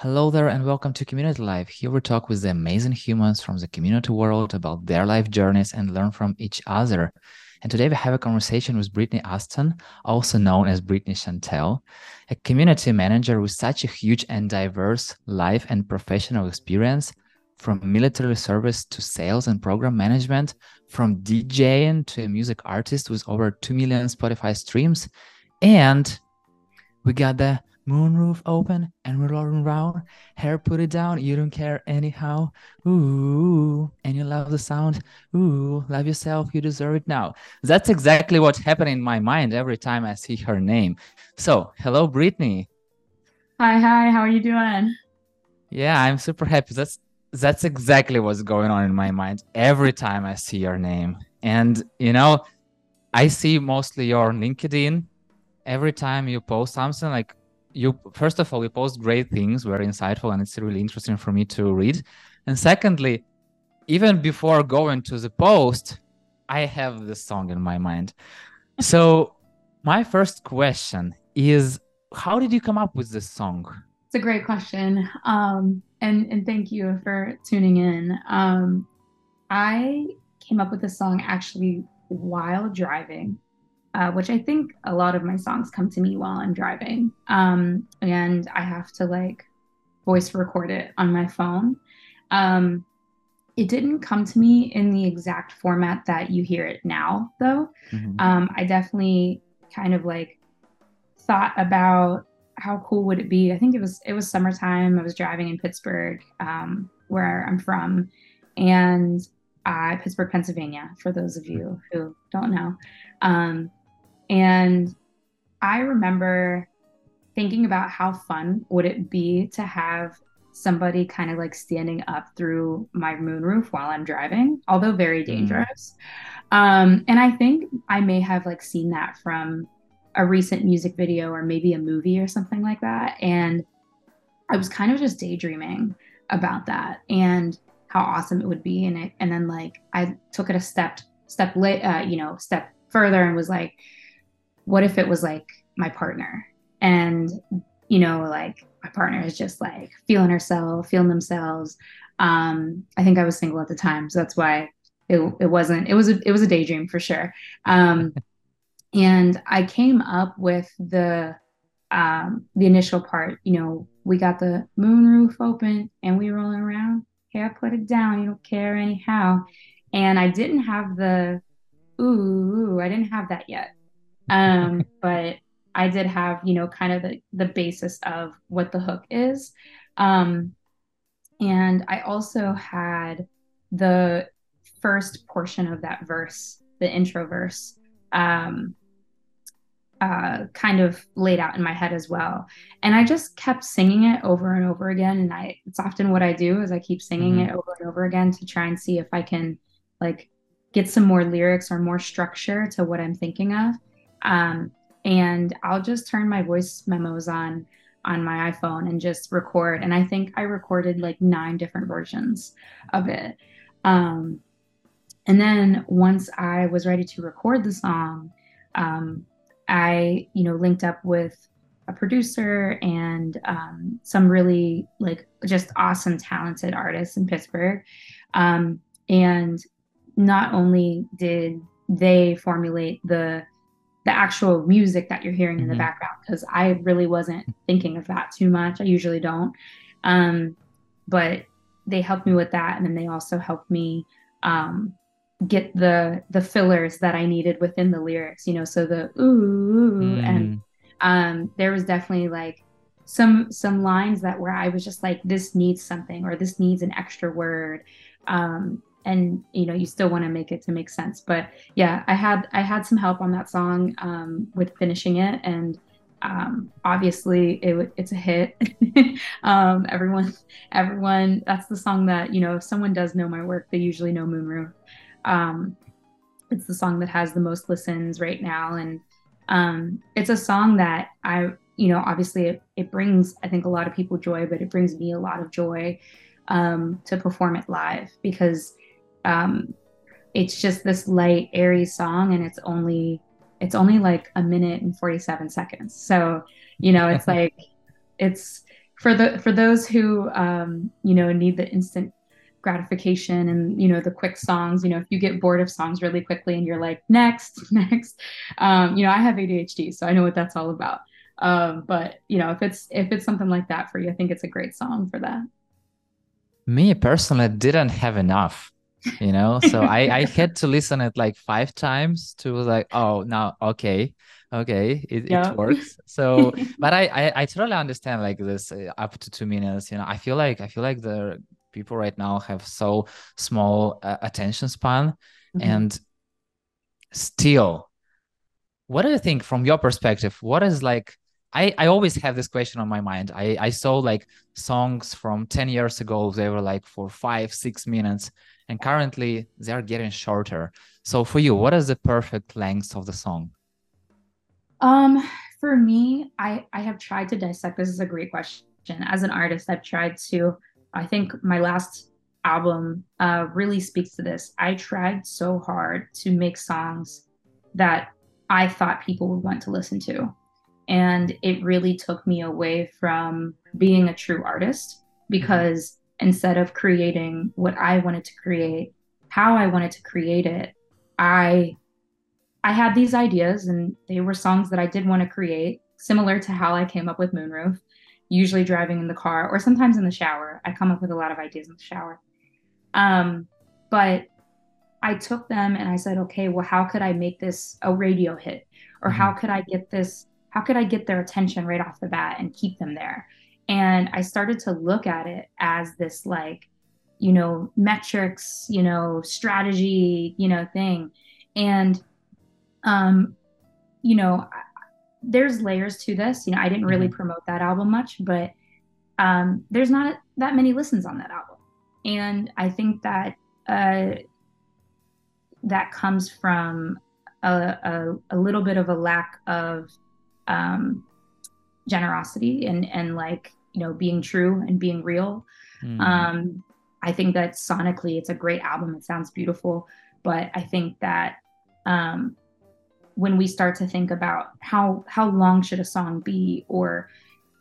Hello there, and welcome to Community Life. Here we talk with the amazing humans from the community world about their life journeys and learn from each other. And today we have a conversation with Brittney Aston, also known as Brittney Chantelle, a community manager with such a huge and diverse life and professional experience from military service to sales and program management, from DJing to a music artist with over 2 million Spotify streams. And we got the moonroof open and we're rolling around. Hair put it down, you don't care anyhow. Ooh, and you love the sound. Ooh, love yourself, you deserve it now. That's exactly what's happening in my mind every time I see her name. So, hello, Brittney. Hi, hi, how are you doing? Yeah, I'm super happy. That's that's exactly what's going on in my mind every time I see your name. And you know, I see mostly your LinkedIn every time you post something like you first of all you post great things very insightful and it's really interesting for me to read. And secondly even before going to the post i have this song in my mind. So my first question is how did you come up with this song? It's a great question. Um, and and thank you for tuning in. Um, i came up with this song actually while driving uh, which I think a lot of my songs come to me while I'm driving. Um, and I have to like voice record it on my phone. Um, it didn't come to me in the exact format that you hear it now, though. Mm-hmm. Um, I definitely kind of like thought about how cool would it be. I think it was it was summertime. I was driving in Pittsburgh, um, where I'm from, and uh, Pittsburgh, Pennsylvania. For those of you who don't know, um, and I remember thinking about how fun would it be to have somebody kind of like standing up through my moonroof while I'm driving, although very mm. dangerous. Um, and I think I may have like seen that from a recent music video or maybe a movie or something like that. And I was kind of just daydreaming about that and how awesome it would be. And it, and then like I took it a step, step late, uh, you know, step further and was like, what if it was like my partner? And you know like my partner is just like feeling herself feeling themselves. Um i think i was single at the time so that's why it, it wasn't it was a, it was a daydream for sure. Um and i came up with the um the initial part you know we got the moon roof open and we rolling around. Hey put it down you don't care anyhow. And i didn't have the ooh i didn't have that yet um, but I did have, you know, kind of the, the basis of what the hook is. Um, and I also had the first portion of that verse, the intro verse, um, uh, kind of laid out in my head as well. And I just kept singing it over and over again. And I, it's often what I do is I keep singing mm-hmm. it over and over again to try and see if I can like get some more lyrics or more structure to what I'm thinking of. Um, and I'll just turn my voice memos on on my iPhone and just record. And I think I recorded like nine different versions of it. Um, and then once I was ready to record the song, um, I, you know, linked up with a producer and um, some really like just awesome, talented artists in Pittsburgh. Um, and not only did they formulate the the actual music that you're hearing in the mm-hmm. background because I really wasn't thinking of that too much. I usually don't. Um, but they helped me with that, and then they also helped me um, get the the fillers that I needed within the lyrics. You know, so the ooh mm. and um, there was definitely like some some lines that where I was just like, this needs something or this needs an extra word. Um, and you know you still want to make it to make sense. But yeah i had i had some help on that song um, with finishing it and um, obviously it, it's a hit. Um, everyone everyone that's the song that you know if someone does know my work they usually know moonroof. Um, it's the song that has the most listens right now and um, it's a song that i you know obviously it, it brings i think a lot of people joy but it brings me a lot of joy um, to perform it live because um, it's just this light, airy song, and it's only it's only like a minute and 47 seconds. So, you know, it's like it's for the for those who um, you know need the instant gratification and you know the quick songs you know if you get bored of songs really quickly and you're like next next um, you know i have adhd so i know what that's all about. Um, but you know if it's if it's something like that for you i think it's a great song for that. Me personally didn't have enough you know so i i had to listen it like five times to like oh now okay okay it, yeah. it works so but I, I, I totally understand like this uh, up to two minutes you know i feel like i feel like the people right now have so small uh, attention span mm-hmm. and still what do you think from your perspective what is like I, I always have this question on my mind. I, I saw like songs from 10 years ago, they were like for five, six minutes, and currently they are getting shorter. So for you, what is the perfect length of the song? Um, for me, I I have tried to dissect. This is a great question. As an artist, I've tried to. I think my last album uh, really speaks to this. I tried so hard to make songs that I thought people would want to listen to, and it really took me away from being a true artist because instead of creating what I wanted to create, how I wanted to create it, I I had these ideas and they were songs that I did want to create, similar to how I came up with Moonroof, usually driving in the car or sometimes in the shower. I come up with a lot of ideas in the shower. Um, but I took them and I said, okay, well, how could I make this a radio hit? Or mm-hmm. how could I get this, how could I get their attention right off the bat and keep them there? And I started to look at it as this like, you know, metrics, you know, strategy, you know, thing. And um, you know, there's layers to this. You know, I didn't really mm-hmm. promote that album much, but um, there's not that many listens on that album, and I think that uh, that comes from a, a, a, little bit of a lack of um, generosity and and like you know being true and being real. Mm. Um, I think that sonically it's a great album. It sounds beautiful, but I think that um, when we start to think about how how long should a song be or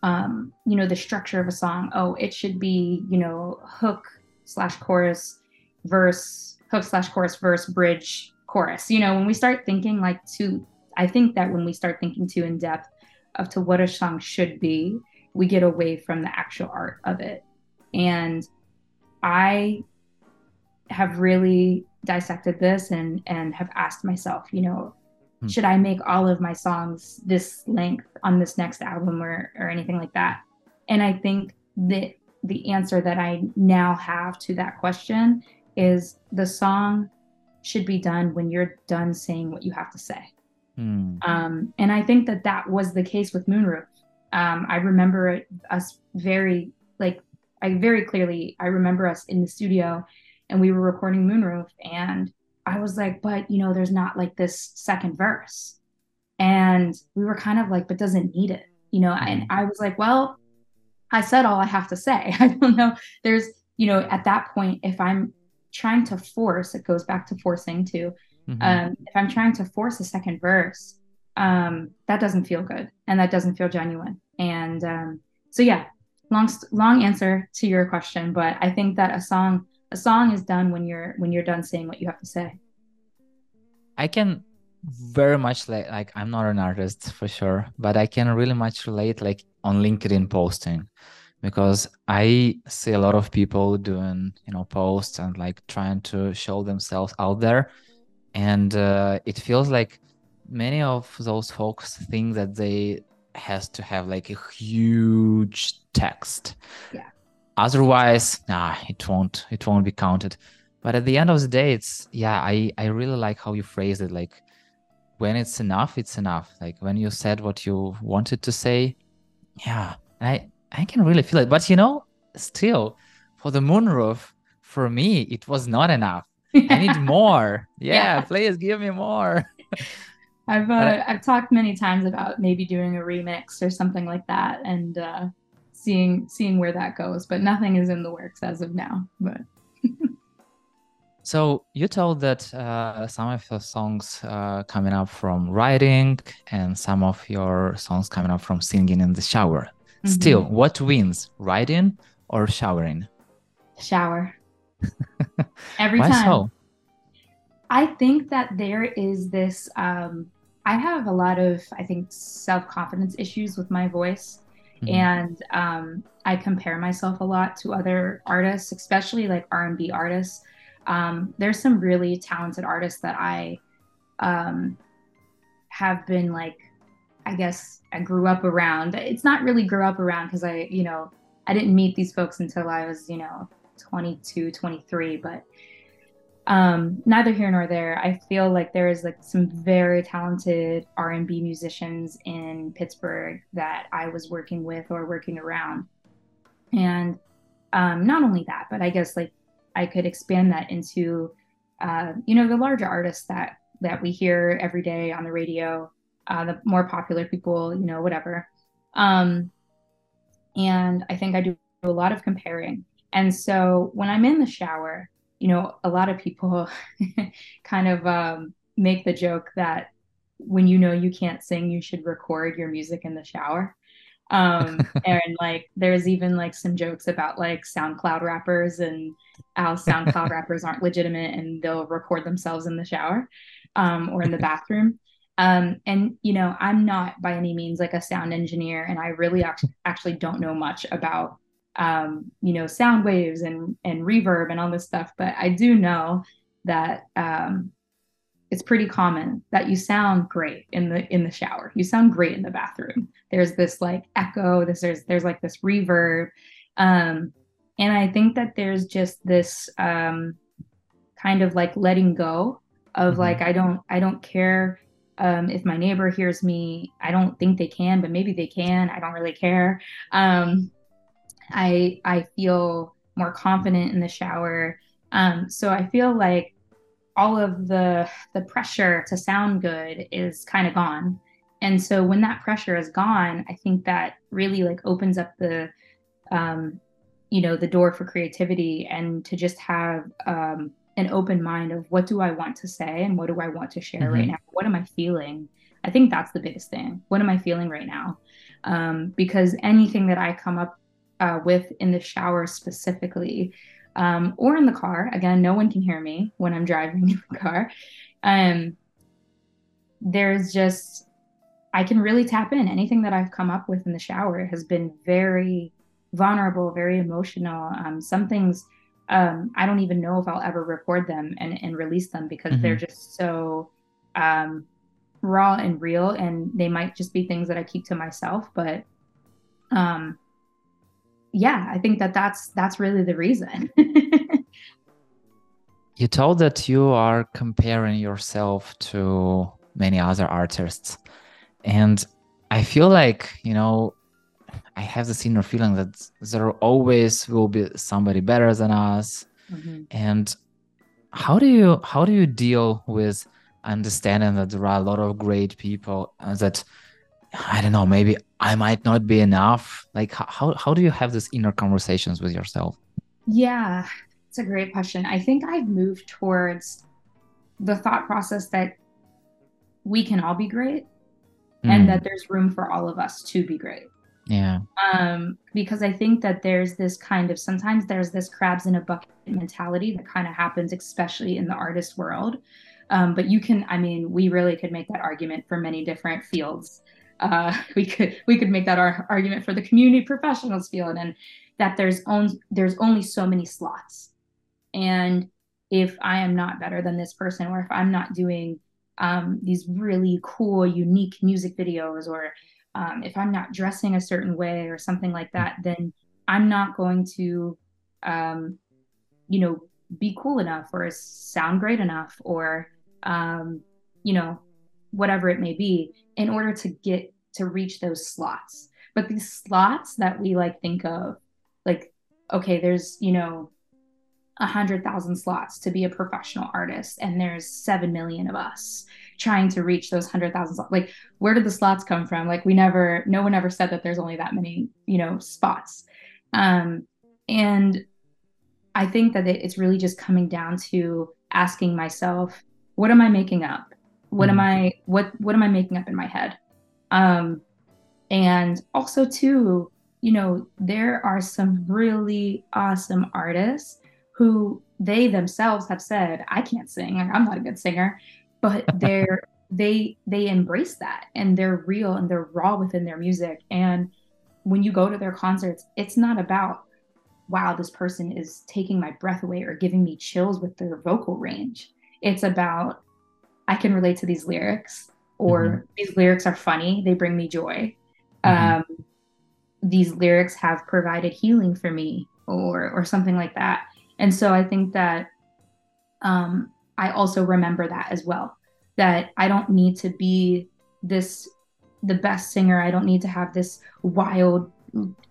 um, you know the structure of a song oh it should be you know hook slash chorus verse hook slash chorus verse bridge chorus you know when we start thinking like to i think that when we start thinking too in depth of to what a song should be we get away from the actual art of it and i have really dissected this and and have asked myself you know Hmm. should I make all of my songs this length on this next album or or anything like that? And I think that the answer that I now have to that question is the song should be done when you're done saying what you have to say. Mm. Um, and I think that that was the case with Moonroof. Um, I remember it, us very like I very clearly I remember us in the studio and we were recording Moonroof and I was like, but you know, there's not like this second verse. And we were kind of like, but doesn't need it, you know? And mm-hmm. I was like, well, I said all I have to say. I don't know. There's, you know, at that point, if I'm trying to force, it goes back to forcing too. Mm-hmm. Um, if I'm trying to force a second verse, um, that doesn't feel good and that doesn't feel genuine. And um, so, yeah, long, long answer to your question, but I think that a song a song is done when you're when you're done saying what you have to say i can very much like like i'm not an artist for sure but i can really much relate like on linkedin posting because i see a lot of people doing you know posts and like trying to show themselves out there and uh, it feels like many of those folks think that they has to have like a huge text. Yeah. Otherwise nah it won't it won't be counted. But at the end of the day it's yeah i i really like how you phrase it like when it's enough it's enough. Like when you said what you wanted to say yeah i i can really feel it. But you know still for the moonroof for me it was not enough i need more yeah, yeah. please give me more i've uh, i've talked many times about maybe doing a remix or something like that and uh seeing seeing where that goes. But nothing is in the works as of now. But so you told that uh, some of your songs uh, coming up from writing and some of your songs coming up from singing in the shower. Mm-hmm. Still, what wins, writing or showering? Shower. Every Why time. so? I think that there is this. Um, I have a lot of, I think, self confidence issues with my voice. Mm-hmm. And um, I compare myself a lot to other artists, especially like R&B artists. Um, there's some really talented artists that I um, have been like, I guess I grew up around. It's not really grew up around because I, you know, I didn't meet these folks until I was, you know, 22, 23, but um, neither here nor there. I feel like there is like some very talented R&B musicians in Pittsburgh that I was working with or working around. And um, not only that, but I guess like I could expand that into, uh, you know, the larger artists that that we hear every day on the radio, uh, the more popular people, you know, whatever. Um, and I think I do a lot of comparing. And so when I'm in the shower, you know, a lot of people kind of um, make the joke that when you know you can't sing, you should record your music in the shower. Um, and like, there's even like some jokes about like SoundCloud rappers and how SoundCloud rappers aren't legitimate and they'll record themselves in the shower um, or in the bathroom. Um, and you know, I'm not by any means like a sound engineer, and I really act- actually don't know much about um, you know, sound waves and and reverb and all this stuff. But I do know that um, it's pretty common that you sound great in the in the shower. You sound great in the bathroom. There's this like echo. This there's there's like this reverb, um, and I think that there's just this um, kind of like letting go of mm-hmm. like I don't I don't care um, if my neighbor hears me. I don't think they can, but maybe they can. I don't really care. Um, I I feel more confident in the shower. Um, so I feel like all of the the pressure to sound good is kind of gone. And so when that pressure is gone, I think that really like opens up the um, you know the door for creativity and to just have um, an open mind of what do I want to say and what do I want to share mm-hmm. right now? What am I feeling? I think that's the biggest thing. What am I feeling right now? Um, because anything that I come up uh, with in the shower specifically, um, or in the car. Again, no one can hear me when I'm driving in the car. Um, there's just, I can really tap in. Anything that I've come up with in the shower has been very vulnerable, very emotional. Um, some things um, I don't even know if I'll ever record them and, and release them because mm-hmm. they're just so um, raw and real. And they might just be things that I keep to myself. But um, yeah, I think that that's that's really the reason. you told that you are comparing yourself to many other artists, and I feel like you know I have this inner feeling that there always will be somebody better than us, mm-hmm. and how do you how do you deal with understanding that there are a lot of great people that I don't know, maybe I might not be enough. Like, how, how do you have these inner conversations with yourself? Yeah, it's a great question. I think I've moved towards the thought process that we can all be great mm. and that there's room for all of us to be great. Yeah. Um, because I think that there's this kind of sometimes there's this crabs in a bucket mentality that kind of happens, especially in the artist world. Um, but you can, I mean, we really could make that argument for many different fields uh, we could we could make that our argument for the community professionals field and that there's on, there's only so many slots. And if i am not better than this person or if i'm not doing um, these really cool unique music videos or um, if i'm not dressing a certain way or something like that then i'm not going to um, you know be cool enough or sound great enough or um, you know whatever it may be in order to get to reach those slots. But these slots that we like think of like okay there's you know a hundred thousand slots to be a professional artist and there's seven million of us trying to reach those hundred thousand like where did the slots come from? Like we never no one ever said that there's only that many you know spots. Um and i think that it's really just coming down to asking myself what am i making up what mm-hmm. am i what what am i making up in my head um and also too you know, there are some really awesome artists who they themselves have said, I can't sing, I'm not a good singer, but they're they they embrace that and they're real and they're raw within their music. And when you go to their concerts, it's not about wow, this person is taking my breath away or giving me chills with their vocal range. It's about I can relate to these lyrics or mm-hmm. these lyrics are funny, they bring me joy. Mm-hmm. Um, these lyrics have provided healing for me or or something like that. And so I think that um, I also remember that as well that I don't need to be this the best singer. I don't need to have this wild,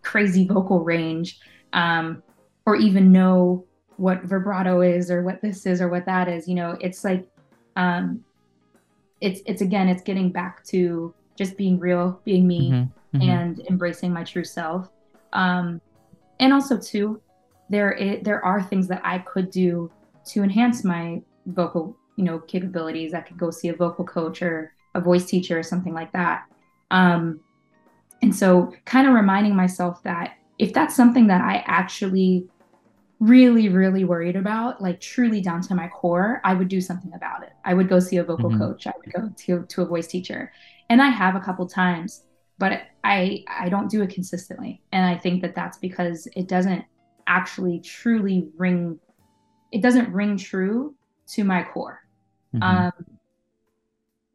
crazy vocal range, um, or even know what vibrato is, or what this is, or what that is. You know, it's like, um, it's it's again, it's getting back to just being real, being me, mm-hmm. Mm-hmm. and embracing my true self. Um, and also too, there it, there are things that I could do to enhance my vocal you know capabilities i could go see a vocal coach or a voice teacher or something like that um, and so kind of reminding myself that if that's something that i actually really really worried about like truly down to my core i would do something about it. I would go see a vocal mm-hmm. coach. I would go to, to a voice teacher. And i have a couple times but i i don't do it consistently. And i think that that's because it doesn't actually truly ring it doesn't ring true to my core. Mm-hmm. Um,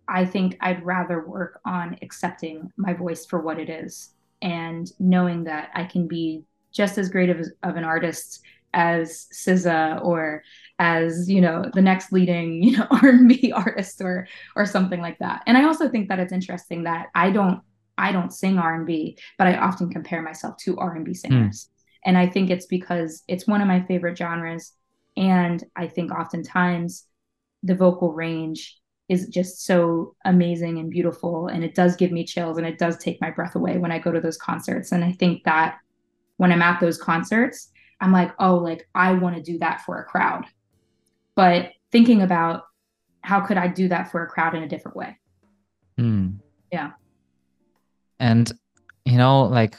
I think I'd rather work on accepting my voice for what it is and knowing that I can be just as great of, of an artist as SZA or as you know the next leading you know R&B artist or or something like that. And I also think that it's interesting that I don't I don't sing R&B, but I often compare myself to R&B singers. Mm. And I think it's because it's one of my favorite genres and I think oftentimes the vocal range is just so amazing and beautiful and it does give me chills and it does take my breath away when i go to those concerts and i think that when i'm at those concerts i'm like oh like i want to do that for a crowd but thinking about how could i do that for a crowd in a different way mm. yeah and you know like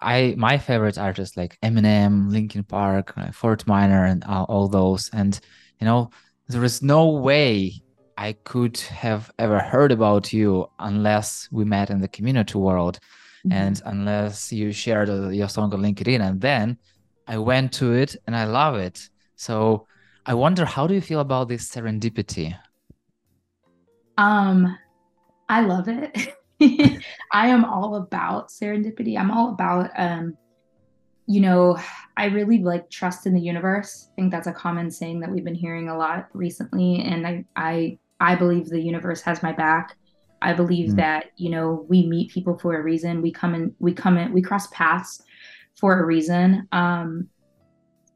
i my favorites are just like eminem linkin park fort minor and all, all those and you know there is no way I could have ever heard about you unless we met in the community world mm-hmm. and unless you shared your song on LinkedIn. And then I went to it and I love it. So I wonder, how do you feel about this serendipity? Um, I love it. I am all about serendipity. I'm all about um, you know, I really like trust in the universe. I think that's a common saying that we've been hearing a lot recently. And I I I believe the universe has my back. I believe mm. that, you know, we meet people for a reason. We come in, we come in, we cross paths for a reason. Um,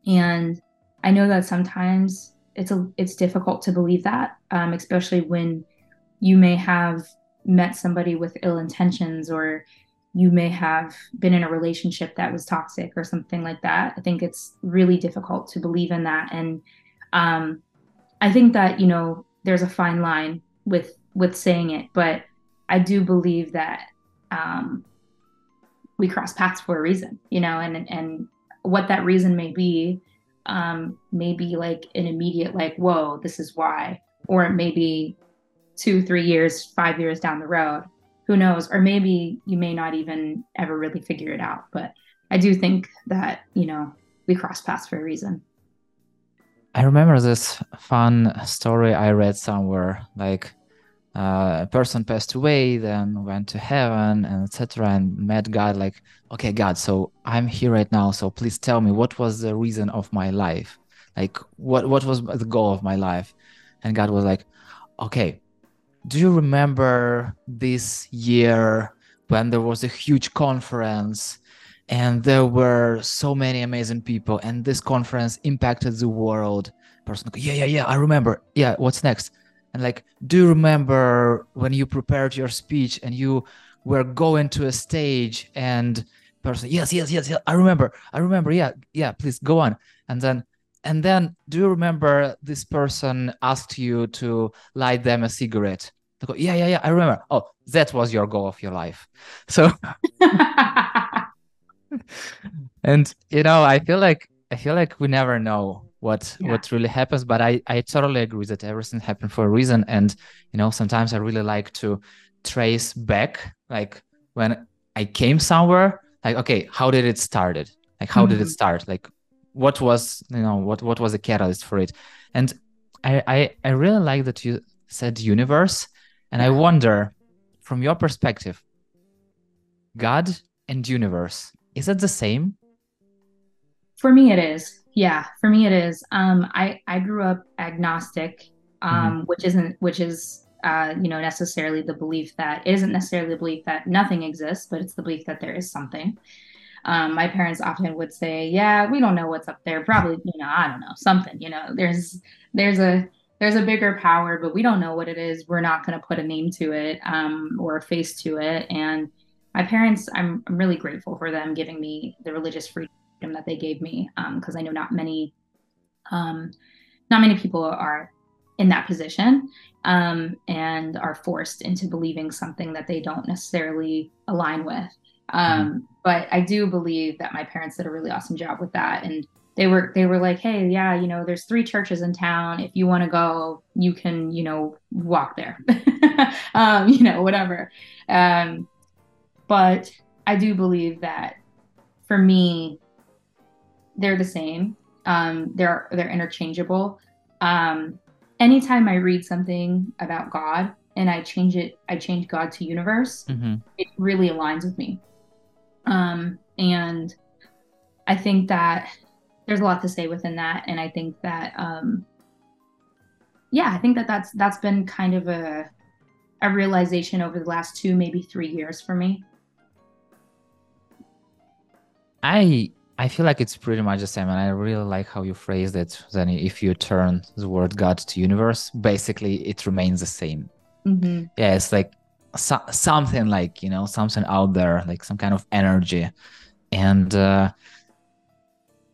and I know that sometimes it's a it's difficult to believe that, um, especially when you may have met somebody with ill intentions or you may have been in a relationship that was toxic or something like that. I think it's really difficult to believe in that. And um, I think that, you know, there's a fine line with with saying it, but I do believe that um, we cross paths for a reason, you know, and and what that reason may be, um, may be like an immediate like, whoa, this is why, or it may be two, three years, five years down the road who knows? Or maybe you may not even ever really figure it out but i do think that you know we cross paths for a reason. I remember this fun story i read somewhere like uh, a person passed away then went to heaven and etc and met god like okay god so i'm here right now so please tell me what was the reason of my life? Like what what was the goal of my life? And god was like okay do you remember this year when there was a huge conference and there were so many amazing people and this conference impacted the world? Person yeah yeah yeah i remember. Yeah what's next and like do you remember when you prepared your speech and you were going to a stage and person yes yes yes yes i remember i remember yeah yeah please go on and then and then, do you remember this person asked you to light them a cigarette? They go, yeah, yeah, yeah, I remember. Oh, that was your goal of your life. So, and you know, I feel like I feel like we never know what yeah. what really happens, but I I totally agree that everything happened for a reason. And you know, sometimes I really like to trace back, like when I came somewhere, like okay, how did it started? Like how mm-hmm. did it mm-hmm. start? Like what was you know what what was the catalyst for it? And I I, I really like that you said universe, and yeah. I wonder from your perspective, God and universe is that the same? For me, it is. Yeah, for me, it is. Um, I I grew up agnostic, um, mm-hmm. which isn't which is uh, you know necessarily the belief that it isn't necessarily the belief that nothing exists, but it's the belief that there is something. Um, my parents often would say, "Yeah, we don't know what's up there. Probably, you know, I don't know, something. You know, there's there's a there's a bigger power, but we don't know what it is. We're not going to put a name to it um, or a face to it. And my parents, I'm, I'm really grateful for them giving me the religious freedom that they gave me because um, I know not many, um, not many people are in that position um, and are forced into believing something that they don't necessarily align with. Um, mm-hmm. But I do believe that my parents did a really awesome job with that and they were they were like hey yeah you know there's three churches in town if you want to go you can you know walk there um, you know whatever um, but i do believe that for me they're the same. Um, they're they're interchangeable. Um, anytime i read something about god and i change it i change god to universe mm-hmm. it really aligns with me. Um, and i think that there's a lot to say within that. And i think that um yeah i think that that's that's been kind of a a realization over the last two maybe three years for me. I i feel like it's pretty much the same and i really like how you phrased it then if you turn the word god to universe basically it remains the same mm-hmm. yeah it's like so, something like you know something out there like some kind of energy and uh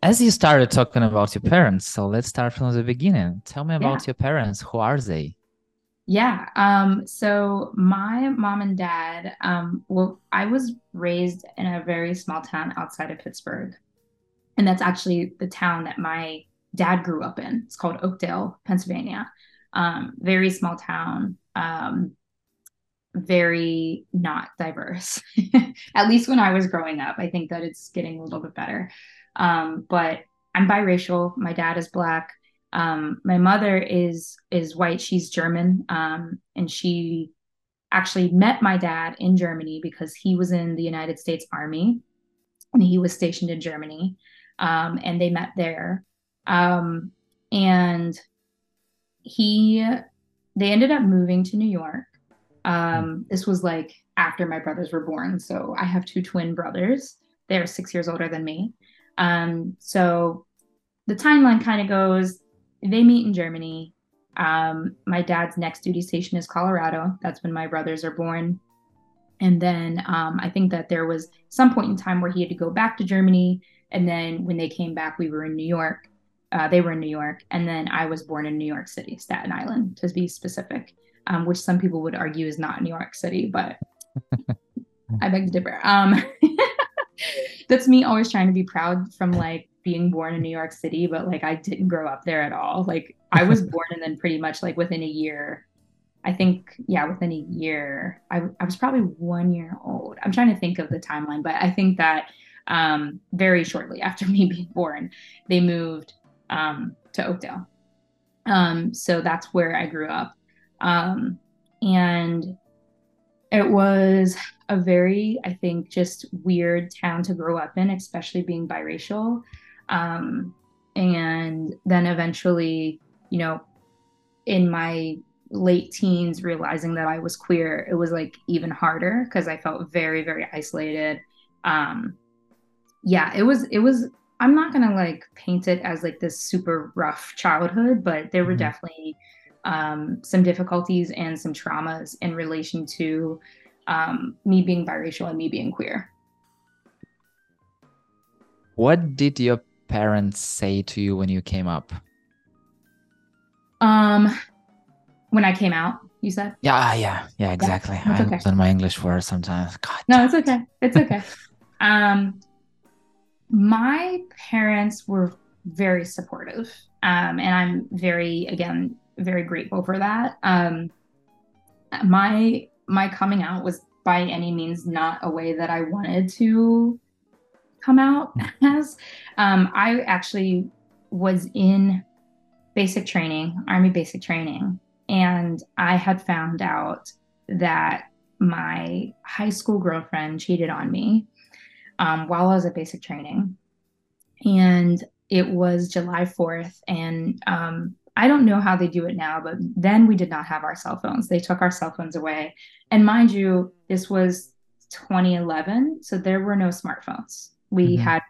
as you started talking about your parents, so let's start from the beginning. Tell me about yeah. your parents. Who are they? Yeah. Um, so my mom and dad, um, well, I was raised in a very small town outside of Pittsburgh. And that's actually the town that my dad grew up in. It's called Oakdale, Pennsylvania. Um, very small town. Um, very not diverse. At least when I was growing up. I think that it's getting a little bit better. Um, but I'm biracial. My dad is black. Um, my mother is is white. She's German, um, and she actually met my dad in Germany because he was in the United States Army and he was stationed in Germany, um, and they met there. Um, and he, they ended up moving to New York. Um, this was like after my brothers were born. So I have two twin brothers. They're six years older than me. Um, so the timeline kind of goes they meet in Germany. Um, my dad's next duty station is Colorado. That's when my brothers are born. And then um, I think that there was some point in time where he had to go back to Germany. And then when they came back, we were in New York. Uh, they were in New York. And then I was born in New York City, Staten Island, to be specific, um, which some people would argue is not New York City, but I beg to differ. Um, that's me always trying to be proud from like being born in New York City, but like I didn't grow up there at all. Like I was born and then pretty much like within a year, I think, yeah, within a year, I, I was probably one year old. I'm trying to think of the timeline, but I think that um, very shortly after me being born, they moved um, to Oakdale. Um, so that's where I grew up. Um, and it was a very, I think, just weird town to grow up in, especially being biracial. Um, and then eventually, you know, in my late teens, realizing that I was queer, it was like even harder because I felt very, very isolated. Um, yeah, it was, it was, I'm not gonna like paint it as like this super rough childhood, but there were mm-hmm. definitely um, some difficulties and some traumas in relation to um, me being biracial and me being queer. What did your parents say to you when you came up? Um, when I came out, you said? Yeah, ah, yeah, yeah, exactly. Yeah, I okay. lose my English words sometimes. God. No, it's okay. It's okay. um, my parents were very supportive. Um, and I'm very, again, very grateful for that. Um, my my coming out was by any means not a way that I wanted to come out as. Um, I actually was in basic training, Army basic training, and I had found out that my high school girlfriend cheated on me um, while I was at basic training. And it was July 4th. And um, I don't know how they do it now, but then we did not have our cell phones. They took our cell phones away. And mind you, this was 2011. So there were no smartphones. We mm-hmm. had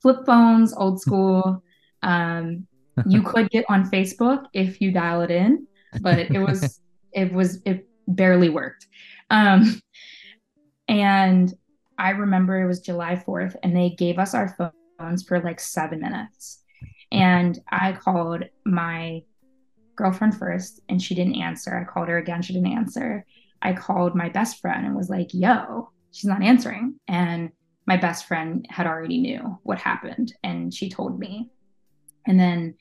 flip phones, old school. Um, you could get on Facebook if you dial it in, but it was, it was, it barely worked. Um, and I remember it was July 4th and they gave us our phones for like seven minutes. And I called my girlfriend first and she didn't answer. I called her again, she didn't answer. I called my best friend and was like, yo, she's not answering. And my best friend had already knew what happened and she told me. And then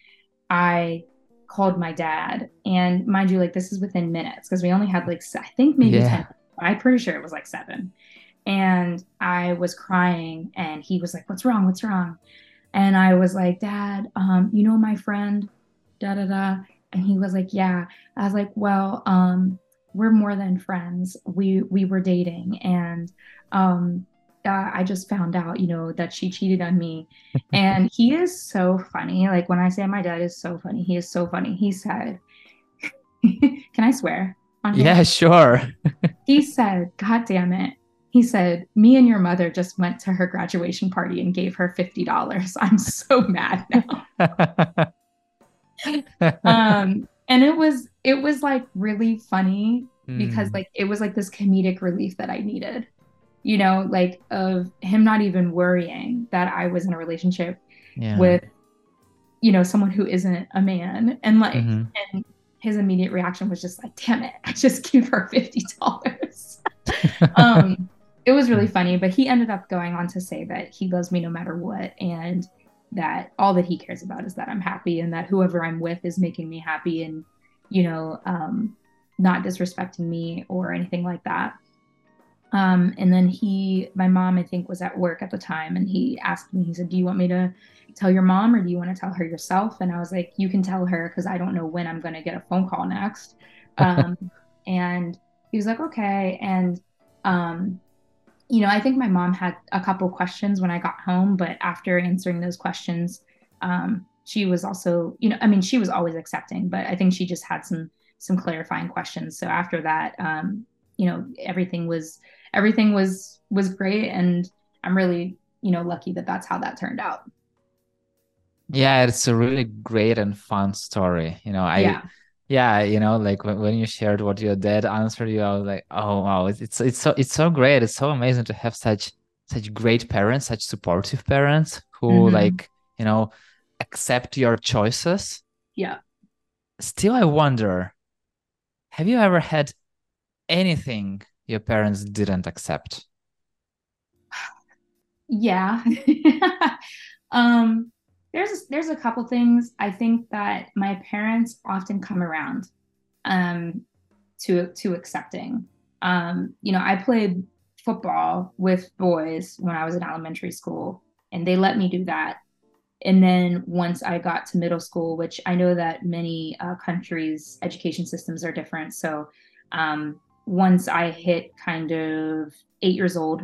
I called my dad and mind you like this is within minutes because we only had like i think maybe yeah. 10 i'm pretty sure it was like seven and i was crying and he was like what's wrong what's wrong and i was like dad um you know my friend da da da and he was like yeah i was like well um we're more than friends we we were dating and um uh, I just found out, you know, that she cheated on me. and he is so funny. Like when I say my dad is so funny, he is so funny. He said, Can I swear? yeah, sure. he said, God damn it. He said, Me and your mother just went to her graduation party and gave her $50. I'm so mad now. um, and it was it was like really funny because mm. like it was like this comedic relief that I needed you know, like of him not even worrying that I was in a relationship yeah. with, you know, someone who isn't a man. And like, mm-hmm. and his immediate reaction was just like, damn it, I just gave her $50. um, it was really funny, but he ended up going on to say that he loves me no matter what. And that all that he cares about is that I'm happy and that whoever I'm with is making me happy and, you know, um, not disrespecting me or anything like that. Um, and then he, my mom, I think, was at work at the time, and he asked me, he said, Do you want me to tell your mom or do you want to tell her yourself? And I was like, You can tell her because I don't know when I'm going to get a phone call next. Um, and he was like, Okay. And, um, you know, I think my mom had a couple questions when I got home, but after answering those questions, um, she was also, you know, I mean, she was always accepting, but I think she just had some some clarifying questions. So after that, um, you know, everything was everything was was great. And i'm really you know lucky that that's how that turned out. Yeah it's a really great and fun story. You know i yeah, yeah you know like when, when you shared what your dad answered you i was like oh wow it's, it's it's so it's so great it's so amazing to have such such great parents such supportive parents who mm-hmm. like you know accept your choices yeah still i wonder have you ever had anything your parents didn't accept? Yeah. um there's there's a couple things I think that my parents often come around um to to accepting. Um you know, I played football with boys when I was in elementary school and they let me do that. And then once I got to middle school, which I know that many uh, countries' education systems are different, so um, once I hit kind of eight years old,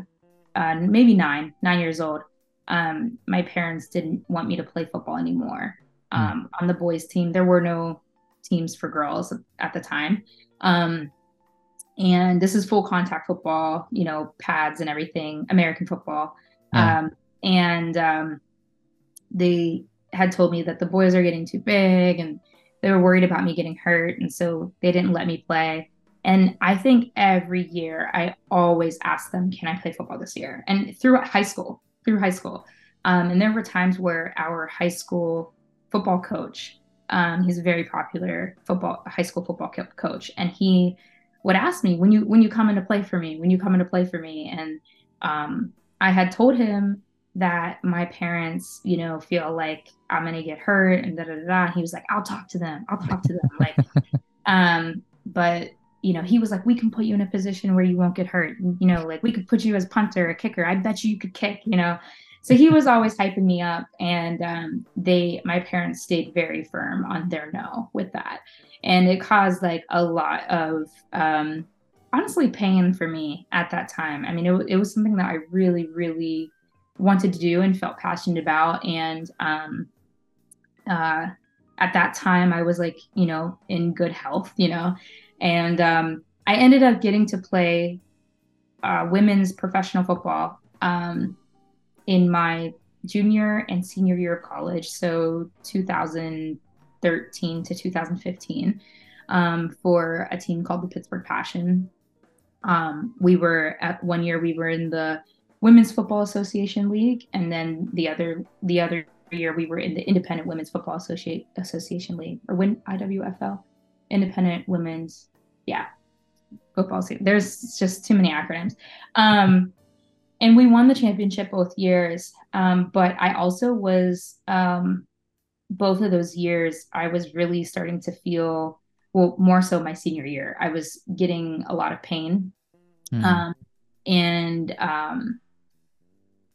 uh, maybe nine, nine years old, um, my parents didn't want me to play football anymore. Hmm. Um, mm. On the boys' team, there were no teams for girls at the time. Um, and this is full contact football, you know, pads and everything, American football. Um, and um, they had told me that the boys are getting too big and they were worried about me getting hurt. And so they didn't let me play. And I think every year I always ask them, can I play football this year? And through high school, through high school. Um, and there were times where our high school football coach, um, he's a very popular football, high school football co- coach. And he would ask me, when you, when you come in to play for me, when you come in to play for me. And um, I had told him that my parents, you know, feel like I'm gonna get hurt and da da da. da. He was like, I'll talk to them. I'll talk to them. like, um, but you know, he was like, we can put you in a position where you won't get hurt. You know, like we could put you as punter, a kicker. I bet you you could kick. You know, so he was always hyping me up, and um, they, my parents, stayed very firm on their no with that, and it caused like a lot of um, honestly pain for me at that time. I mean, it, it was something that I really, really wanted to do and felt passionate about, and um, uh, at that time, I was like, you know, in good health, you know, and um, I ended up getting to play uh, women's professional football. Um, in my junior and senior year of college, so 2013 to 2015, um, for a team called the Pittsburgh Passion. Um, we were at one year we were in the Women's Football Association League, and then the other the other year we were in the Independent Women's Football Associate Association League, or Win IWFL, Independent Women's, yeah, football. season. There's just too many acronyms. Um, and we won the championship both years. Um, but I also was um, both of those years. I was really starting to feel well, more so my senior year. I was getting a lot of pain, mm. um, and um,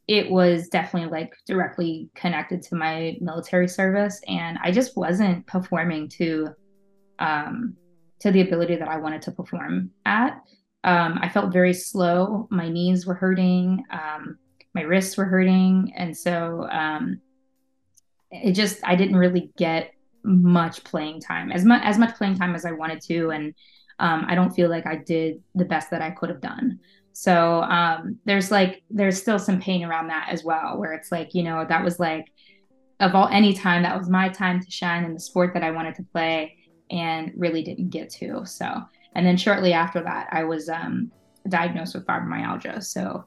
it was definitely like directly connected to my military service, and I just wasn't performing to um, to the ability that I wanted to perform at. Um, I felt very slow. My knees were hurting. Um, my wrists were hurting. And so um, it just, I didn't really get much playing time, as much as much playing time as I wanted to. And um, I don't feel like I did the best that I could have done. So um, there's like, there's still some pain around that as well, where it's like, you know, that was like, of all any time, that was my time to shine in the sport that I wanted to play and really didn't get to. So and then shortly after that, I was um, diagnosed with fibromyalgia. So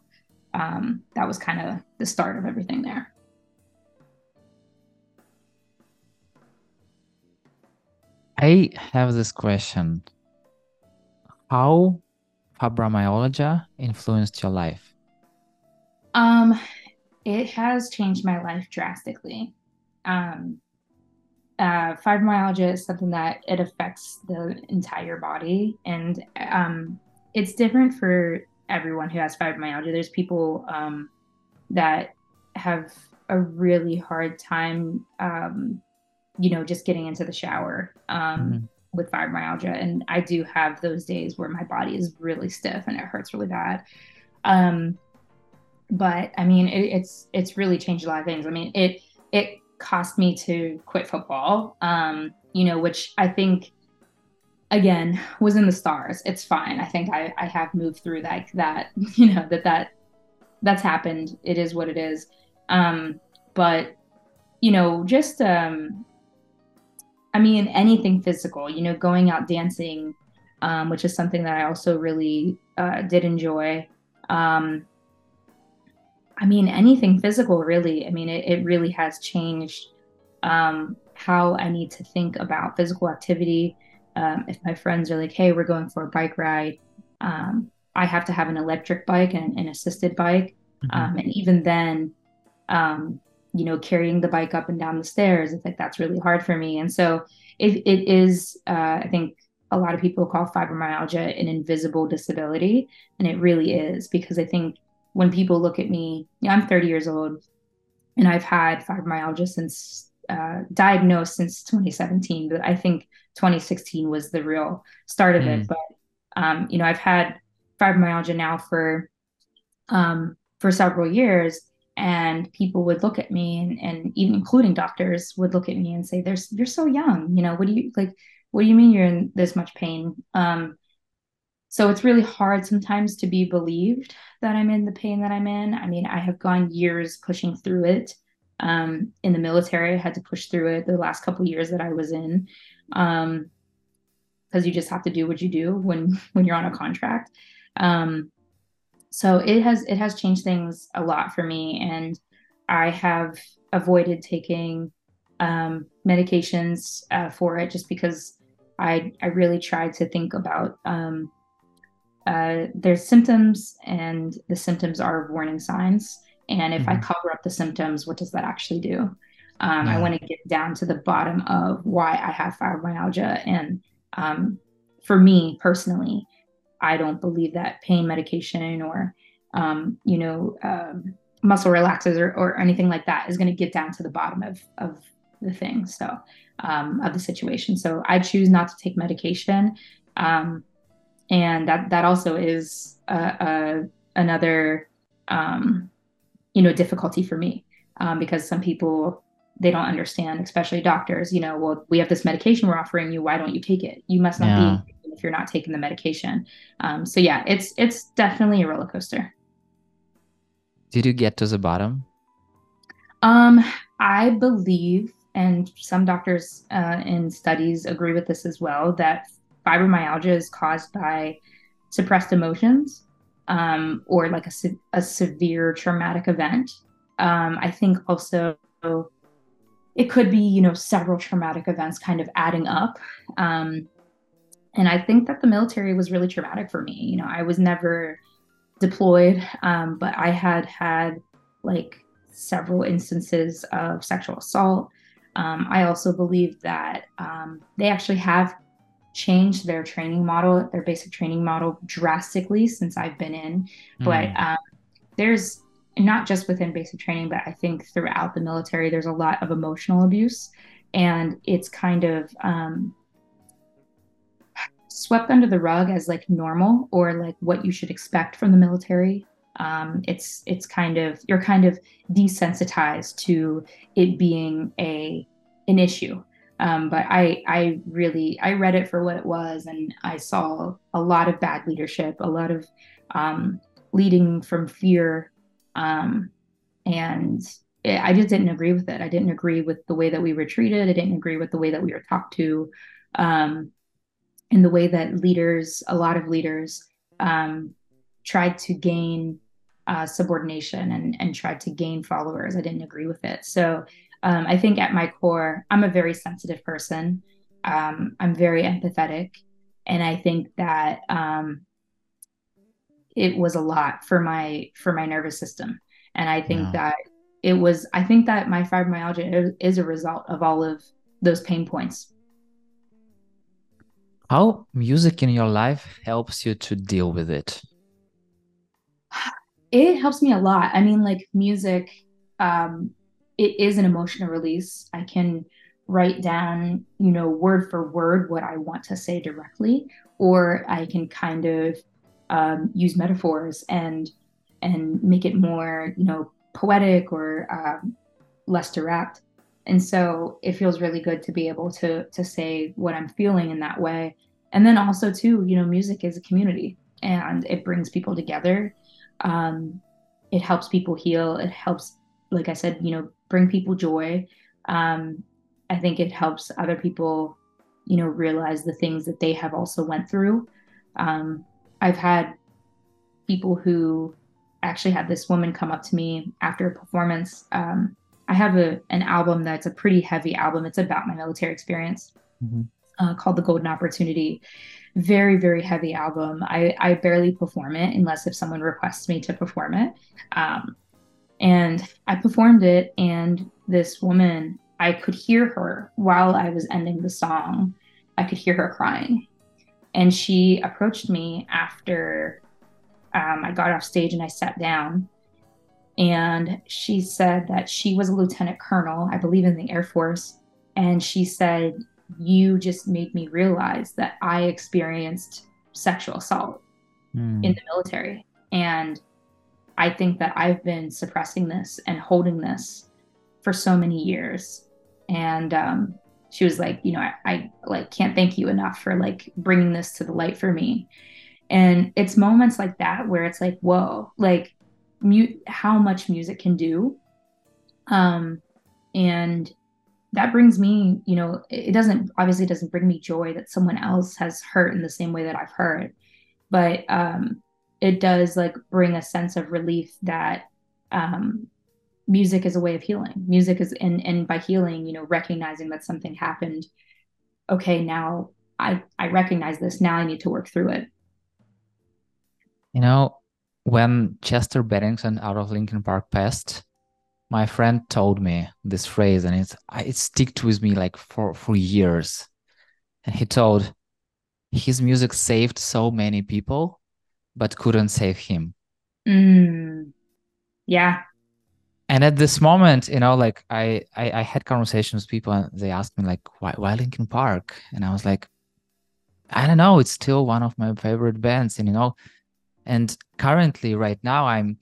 um, that was kind of the start of everything there. I have this question. How fibromyalgia influenced your life? Um, it has changed my life drastically. Um, uh, fibromyalgia is something that it affects the entire body, and um, it's different for everyone who has fibromyalgia. There's people um, that have a really hard time, um, you know, just getting into the shower um, mm-hmm. with fibromyalgia, and I do have those days where my body is really stiff and it hurts really bad. Um, but I mean, it, it's it's really changed a lot of things. I mean, it it cost me to quit football, um, you know, which I think again was in the stars. It's fine. I think I, I have moved through that that, you know, that that that's happened. It is what it is. Um, but you know, just um I mean anything physical, you know, going out dancing, um, which is something that I also really uh, did enjoy. Um, I mean, anything physical, really. I mean, it, it really has changed um, how I need to think about physical activity. Um, if my friends are like, hey, we're going for a bike ride, um, I have to have an electric bike and an assisted bike. Mm-hmm. Um, and even then, um, you know, carrying the bike up and down the stairs, it's like that's really hard for me. And so it, it is, uh, I think, a lot of people call fibromyalgia an invisible disability. And it really is because I think when people look at me, I'm 30 years old and I've had fibromyalgia since uh, diagnosed since 2017, but I think 2016 was the real start of mm. it. But um, you know, I've had fibromyalgia now for um, for several years, and people would look at me, and, and even including doctors would look at me and say, "There's you're so young. You know, what do you like? What do you mean you're in this much pain?" Um, so it's really hard sometimes to be believed that I'm in the pain that I'm in. I mean, I have gone years pushing through it. Um, in the military, I had to push through it the last couple years that I was in, because um, you just have to do what you do when when you're on a contract. Um, so it has it has changed things a lot for me, and I have avoided taking um, medications uh, for it just because I I really tried to think about um, uh, there's symptoms, and the symptoms are warning signs. And if mm-hmm. I cover up the symptoms, what does that actually do? Um, yeah. I want to get down to the bottom of why I have fibromyalgia. And um, for me personally, I don't believe that pain medication or, um, you know, um, muscle relaxers or, or anything like that is going to get down to the bottom of, of the thing. So, um, of the situation. So I choose not to take medication. Um, and that, that also is a, a another, um, you know, difficulty for me um, because some people, they don't understand, especially doctors, you know, well, we have this medication we're offering you. Why don't you take it? You must not yeah. be if you're not taking the medication. Um, so yeah, it's, it's definitely a roller coaster. Did you get to the bottom? Um, I believe, and some doctors uh, in studies agree with this as well, that fibromyalgia is caused by suppressed emotions um, or like a, a severe traumatic event. Um, I think also it could be, you know, several traumatic events kind of adding up. Um, and I think that the military was really traumatic for me. You know, I was never deployed, um, but I had had like several instances of sexual assault. Um, I also believe that um, they actually have changed their training model, their basic training model drastically since I've been in. Mm. But um, there's not just within basic training, but I think throughout the military, there's a lot of emotional abuse. And it's kind of um, swept under the rug as like normal or like what you should expect from the military. Um, it's it's kind of you're kind of desensitized to it being a an issue. Um, but I I really I read it for what it was, and I saw a lot of bad leadership, a lot of um, leading from fear, um, and it, I just didn't agree with it. I didn't agree with the way that we were treated. I didn't agree with the way that we were talked to. Um, in the way that leaders, a lot of leaders, um, tried to gain uh, subordination and, and tried to gain followers. I didn't agree with it. So um, I think at my core, I'm a very sensitive person. Um, I'm very empathetic. And I think that um, it was a lot for my for my nervous system. And I think that it was I think that my fibromyalgia is, is a result of all of those pain points how music in your life helps you to deal with it? It helps me a lot. I mean, like music, um, it is an emotional release. I can write down, you know, word for word what I want to say directly, or I can kind of um, use metaphors and and make it more, you know, poetic or um, less direct. And so it feels really good to be able to to say what i'm feeling in that way. And then also too you know music is a community and it brings people together. Um, it helps people heal. It helps like i said you know bring people joy um, i think it helps other people you know realize the things that they have also went through um, i've had people who actually had this woman come up to me after a performance um, I have a an album that's a pretty heavy album. It's about my military experience mm-hmm. uh, called The Golden Opportunity. Very very heavy album. I I barely perform it unless if someone requests me to perform it. Um, and I performed it, and this woman, I could hear her while I was ending the song. I could hear her crying, and she approached me after um, I got off stage and I sat down and she said that she was a lieutenant colonel, I believe in the Air Force. And she said, You just made me realize that I experienced sexual assault mm. in the military. And I think that I've been suppressing this and holding this for so many years. And um, she was like, you know, I, I like can't thank you enough for like bringing this to the light for me. And it's moments like that where it's like, whoa, like how much music can do um and that brings me you know it doesn't obviously doesn't bring me joy that someone else has hurt in the same way that i've hurt but um it does like bring a sense of relief that um music is a way of healing. Music is and and by healing you know recognizing that something happened. Okay now i i recognize this. Now i need to work through it. You know when Chester Bennington out of Linkin Park passed, my friend told me this phrase, and it's it sticked with me like for for years. And he told, his music saved so many people, but couldn't save him. Mm. Yeah. And at this moment, you know, like I, I I had conversations with people, and they asked me like, why why Linkin Park? And I was like, I don't know. It's still one of my favorite bands, and you know, and currently, right now, I'm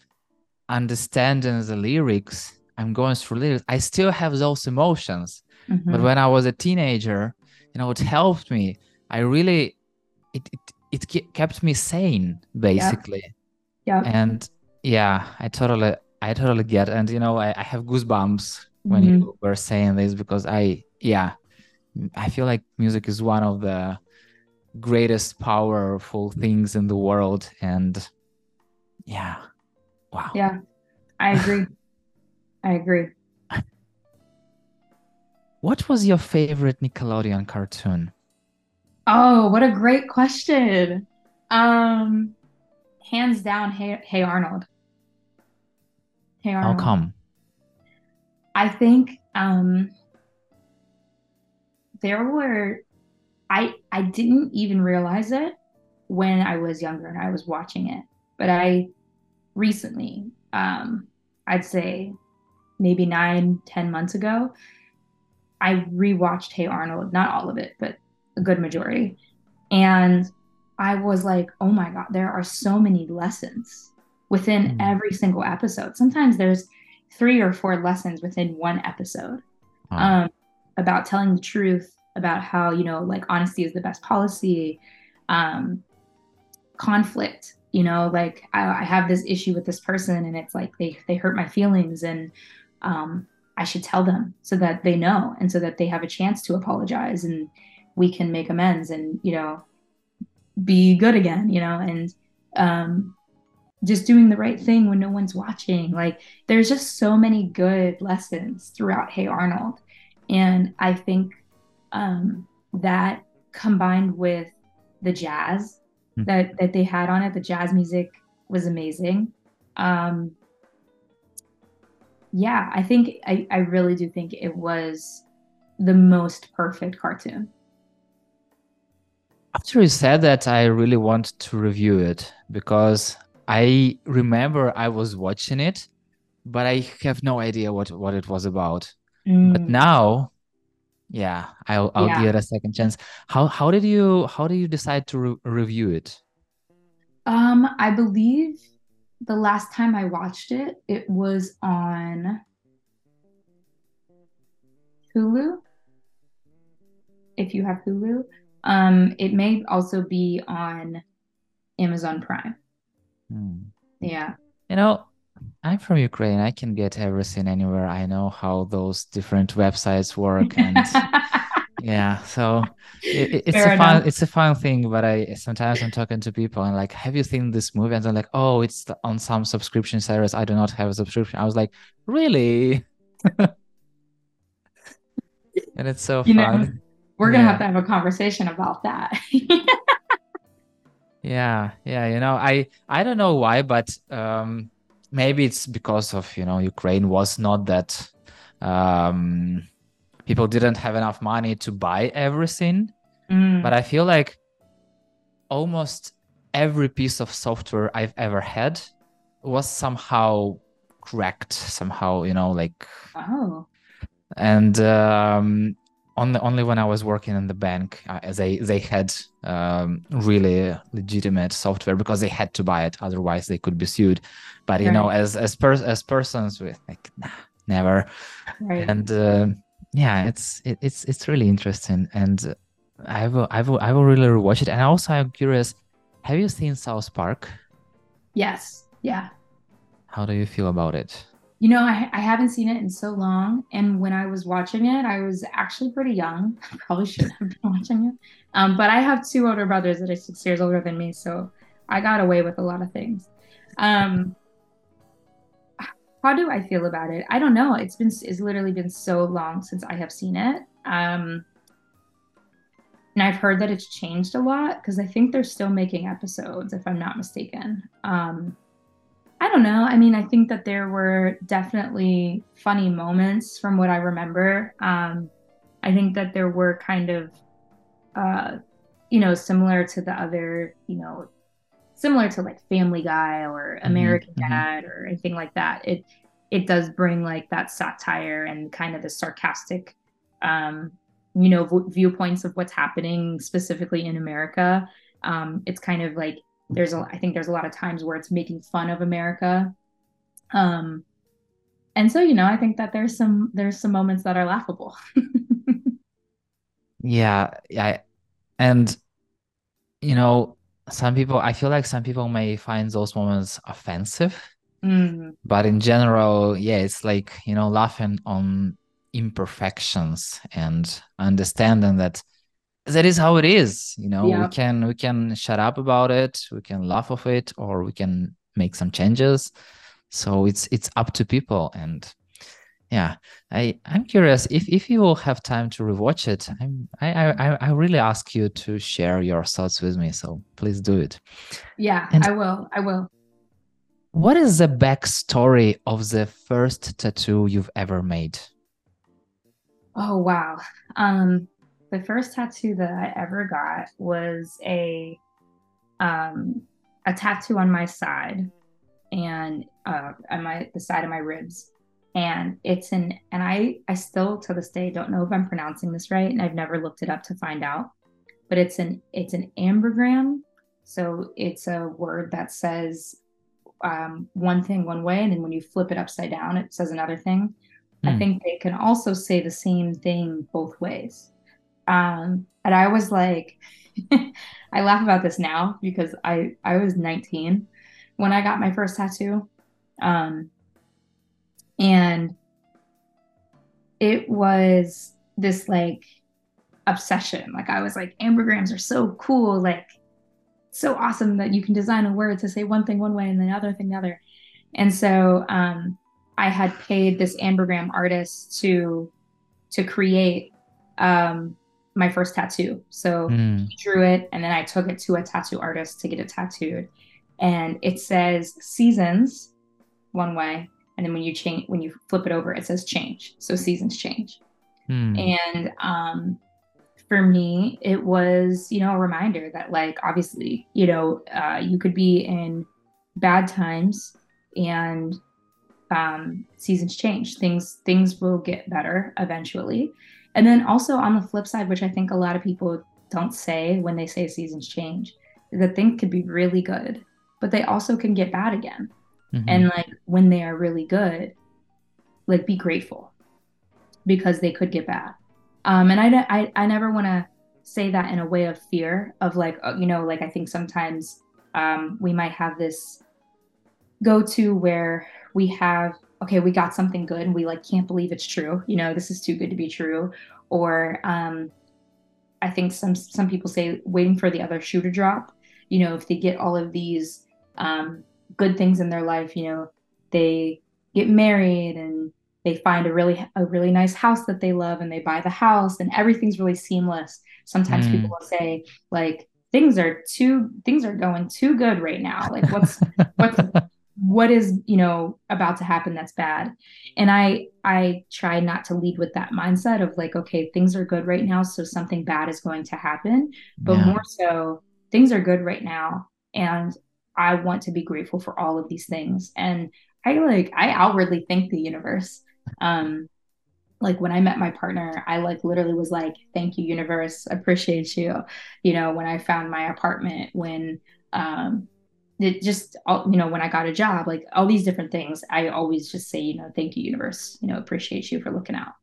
understanding the lyrics. I'm going through lyrics. I still have those emotions. Mm-hmm. But when I was a teenager, you know, it helped me. I really, it it, it kept me sane, basically. Yeah. yeah. And yeah, I totally, I totally get. And you know, I, I have goosebumps when mm-hmm. you were saying this because I, yeah, I feel like music is one of the greatest powerful things in the world and yeah wow yeah i agree i agree what was your favorite nickelodeon cartoon oh what a great question. Um hands down hey, hey arnold. Hey arnold. how come? I think um there were I I didn't even realize it when I was younger and I was watching it. But I recently, um, I'd say maybe nine, ten months ago, I rewatched Hey Arnold, not all of it, but a good majority. And I was like, oh my God, there are so many lessons within mm. every single episode. Sometimes there's three or four lessons within one episode um, about telling the truth, about how you know like honesty is the best policy um conflict you know like I, I, have this issue with this person and it's like they they hurt my feelings and um i should tell them so that they know and so that they have a chance to apologize and we can make amends and you know be good again you know and um just doing the right thing when no one's watching like there's just so many good lessons throughout hey arnold and i think um, that combined with the jazz mm-hmm. that that they had on it, the jazz music was amazing. Um, yeah, I think I, I really do think it was the most perfect cartoon. After you said that, I really want to review it because I remember I was watching it, but I have no idea what, what it was about. Mm. But now yeah, I'll I'll yeah. give it a second chance. How how did you how did you decide to re- review it? Um, I believe the last time I watched it, it was on Hulu. If you have Hulu, um, it may also be on Amazon Prime. Hmm. Yeah. You know, I'm from Ukraine. I can get everything anywhere. I know how those different websites work, and yeah, so it, it's Fair a fun, it's a fun thing. But I sometimes I'm talking to people and like, have you seen this movie? And they're like, oh, it's on some subscription service. I do not have a subscription. I was like, really? and it's so you fun. Know, we're gonna yeah. have to have a conversation about that. yeah, yeah. You know, I I don't know why, but um maybe it's because of you know Ukraine was not that um, people didn't have enough money to buy everything. Mm. But I feel like almost every piece of software I've ever had was somehow cracked, somehow you know like oh. And um, only only when I was working in the bank, uh, they they had um, really legitimate software because they had to buy it, otherwise they could be sued. But you right. know, as as per, as persons with like nah, never, right. and uh, yeah, it's it, it's it's really interesting, and I will I will I will really rewatch it. And also, I'm curious, have you seen South Park? Yes. Yeah. How do you feel about it? You know, I, I haven't seen it in so long. And when I was watching it, I was actually pretty young. I probably shouldn't have been watching it. Um, but I have two older brothers that are six years older than me. So I got away with a lot of things. Um, how do I feel about it? I don't know. It's been, it's literally been so long since I have seen it. Um, and I've heard that it's changed a lot because I think they're still making episodes, if I'm not mistaken. Um, I don't know. I mean, I think that there were definitely funny moments from what I remember. Um, I think that there were kind of, uh, you know, similar to the other, you know, similar to like Family Guy or mm-hmm, American mm-hmm. Dad or anything like that. It it does bring like that satire and kind of the sarcastic, um, you know, v- viewpoints of what's happening specifically in America. Um, it's kind of like there's a I think there's a lot of times where it's making fun of America. Um, and so you know, I think that there's some there's some moments that are laughable. yeah, yeah, and you know, some people I feel like some people may find those moments offensive. Mm. But in general, yeah, it's like, you know, laughing on imperfections and understanding that that is how it is you know? Yeah. we can we can shut up about it we can laugh of it or we can make some changes. So it's it's up to people. And yeah i i'm curious if if you will have time to rewatch it i'm i i i really ask you to share your thoughts with me. So please do it. Yeah and i will i will. what is the backstory of the first tattoo you've ever made? Oh wow. Um the first tattoo that I ever got was a um, a tattoo on my side and uh, on my the side of my ribs, and it's an and I I still to this day don't know if I'm pronouncing this right, and I've never looked it up to find out, but it's an it's an ambigram, so it's a word that says um, one thing one way, and then when you flip it upside down, it says another thing. I hmm. think they can also say the same thing both ways. Um, and I was like, I laugh about this now because I I was 19 when I got my first tattoo, um, and it was this like obsession. Like I was like, ambigrams are so cool, like so awesome that you can design a word to say one thing one way and the other thing the other. And so um, I had paid this ambigram artist to to create um, my first tattoo. So mm. he drew it and then I took it to a tattoo artist to get it tattooed. And it says seasons one way. And then when you change when you flip it over, it says change. So seasons change. Mm. And um for me, it was, you know, a reminder that like obviously, you know, uh, you could be in bad times and um, seasons change. Things things will get better eventually. And then also on the flip side, which I think a lot of people don't say when they say seasons change, that things could be really good, but they also can get bad again. Mm-hmm. And like when they are really good, like be grateful because they could get bad. Um, and I, I, I never want to say that in a way of fear of like, uh, you know, like I think sometimes um, we might have this go to where we have okay, we got something good and we like can't believe it's true. You know, this is too good to be true. Or um, I think some some people say waiting for the other shoe to drop. You know, if they get all of these um, good things in their life, you know, they get married and they find a really a really nice house that they love and they buy the house and everything's really seamless. Sometimes mm. people will say like things are too things are going too good right now. Like what's what's what is you know about to happen that's bad. And i i try not to lead with that mindset of like okay things are good right now so something bad is going to happen. But yeah. more so things are good right now and i want to be grateful for all of these things. And i like i outwardly thank the universe. Um like when i met my partner i like literally was like thank you universe. Appreciate you. You know when i found my apartment when um it just all, you know when i got a job like all these different things i always just say you know thank you universe. You know appreciate you for looking out.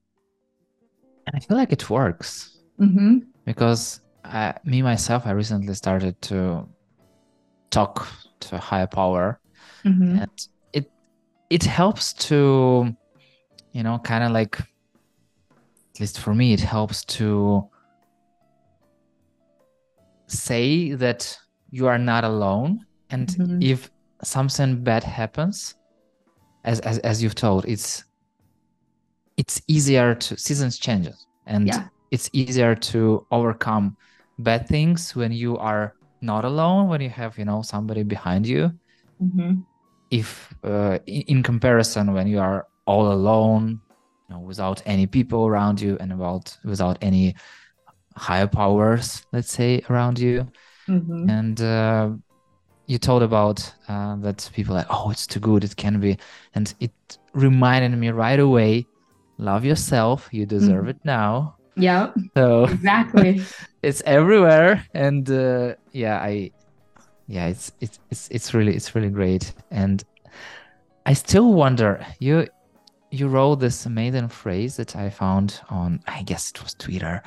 And i feel like it works. Mm-hmm. because I, me myself i recently started to talk to a higher power. Mm-hmm. and it it helps to you know kind of like at least for me it helps to say that you are not alone and mm-hmm. if something bad happens as, as as you've told it's it's easier to seasons changes and yeah. it's easier to overcome bad things when you are not alone when you have you know somebody behind you mm-hmm. if uh, in, in comparison when you are all alone you know, without any people around you and about without any higher powers let's say around you Mhm. and uh, you told about uh, that people like oh it's too good it can be and it reminded me right away love yourself you deserve Mhm. it now Yeah. so exactly. it's everywhere and uh, yeah i yeah it's it's it's it's really it's really great and i still wonder you you wrote this amazing phrase that i found on i guess it was twitter